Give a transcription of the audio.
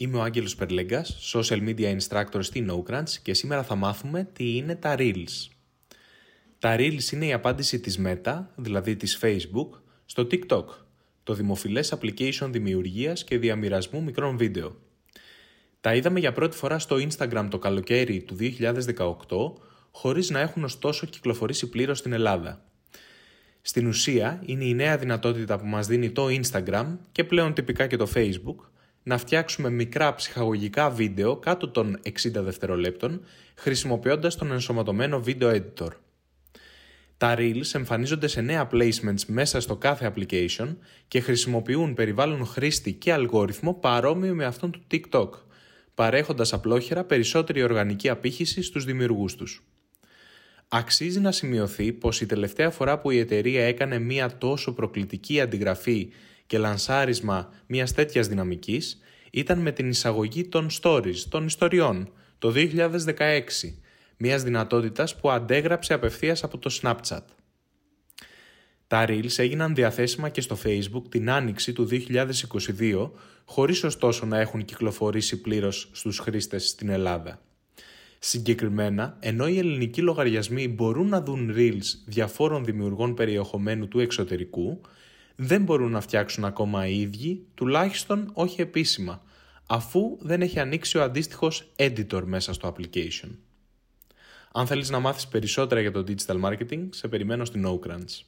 Είμαι ο Άγγελος Περλέγκας, social media instructor στην NoCrunch και σήμερα θα μάθουμε τι είναι τα Reels. Τα Reels είναι η απάντηση της Meta, δηλαδή της Facebook, στο TikTok, το δημοφιλές application δημιουργίας και διαμοιρασμού μικρών βίντεο. Τα είδαμε για πρώτη φορά στο Instagram το καλοκαίρι του 2018, χωρίς να έχουν ωστόσο κυκλοφορήσει πλήρως στην Ελλάδα. Στην ουσία, είναι η νέα δυνατότητα που μας δίνει το Instagram και πλέον τυπικά και το Facebook να φτιάξουμε μικρά ψυχαγωγικά βίντεο κάτω των 60 δευτερολέπτων χρησιμοποιώντας τον ενσωματωμένο Video Editor. Τα Reels εμφανίζονται σε νέα placements μέσα στο κάθε application και χρησιμοποιούν περιβάλλον χρήστη και αλγόριθμο παρόμοιο με αυτόν του TikTok, παρέχοντας απλόχερα περισσότερη οργανική απήχηση στους δημιουργούς τους. Αξίζει να σημειωθεί πως η τελευταία φορά που η εταιρεία έκανε μία τόσο προκλητική αντιγραφή και λανσάρισμα μιας τέτοιας δυναμικής ήταν με την εισαγωγή των stories, των ιστοριών, το 2016, μιας δυνατότητας που αντέγραψε απευθείας από το Snapchat. Τα Reels έγιναν διαθέσιμα και στο Facebook την άνοιξη του 2022, χωρίς ωστόσο να έχουν κυκλοφορήσει πλήρως στους χρήστες στην Ελλάδα. Συγκεκριμένα, ενώ οι ελληνικοί λογαριασμοί μπορούν να δουν Reels διαφόρων δημιουργών περιεχομένου του εξωτερικού, δεν μπορούν να φτιάξουν ακόμα οι ίδιοι, τουλάχιστον όχι επίσημα, αφού δεν έχει ανοίξει ο αντίστοιχος editor μέσα στο application. Αν θέλεις να μάθεις περισσότερα για το digital marketing, σε περιμένω στην NoCrunch.